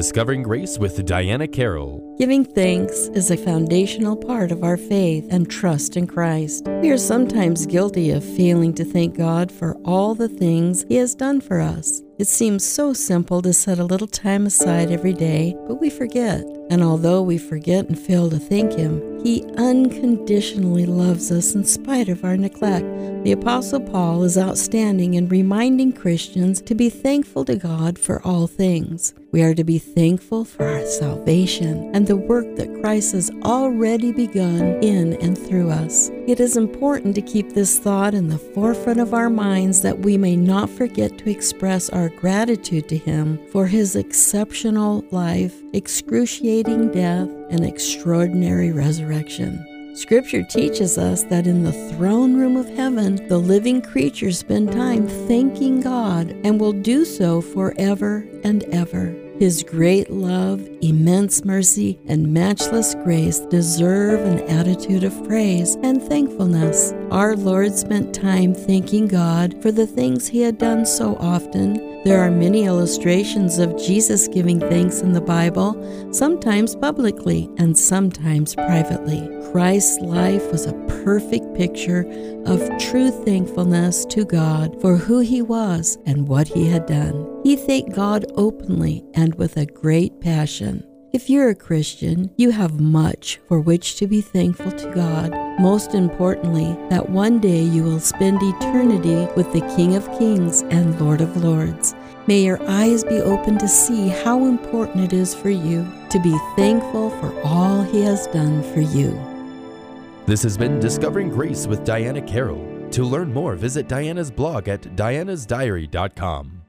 Discovering Grace with Diana Carroll. Giving thanks is a foundational part of our faith and trust in Christ. We are sometimes guilty of failing to thank God for all the things He has done for us. It seems so simple to set a little time aside every day, but we forget. And although we forget and fail to thank Him, He unconditionally loves us in spite of our neglect. The Apostle Paul is outstanding in reminding Christians to be thankful to God for all things. We are to be thankful for our salvation and the work that Christ has already begun in and through us. It is important to keep this thought in the forefront of our minds that we may not forget to express our gratitude to Him for His exceptional life, excruciating death, and extraordinary resurrection. Scripture teaches us that in the throne room of heaven, the living creatures spend time thanking God and will do so forever and ever. His great love, immense mercy, and matchless grace deserve an attitude of praise and thankfulness. Our Lord spent time thanking God for the things He had done so often. There are many illustrations of Jesus giving thanks in the Bible, sometimes publicly and sometimes privately. Christ's life was a perfect picture of true thankfulness to God for who He was and what He had done. He thanked God openly and with a great passion. If you're a Christian, you have much for which to be thankful to God. Most importantly, that one day you will spend eternity with the King of Kings and Lord of Lords. May your eyes be open to see how important it is for you to be thankful for all He has done for you. This has been Discovering Grace with Diana Carroll. To learn more, visit Diana's blog at dianasdiary.com.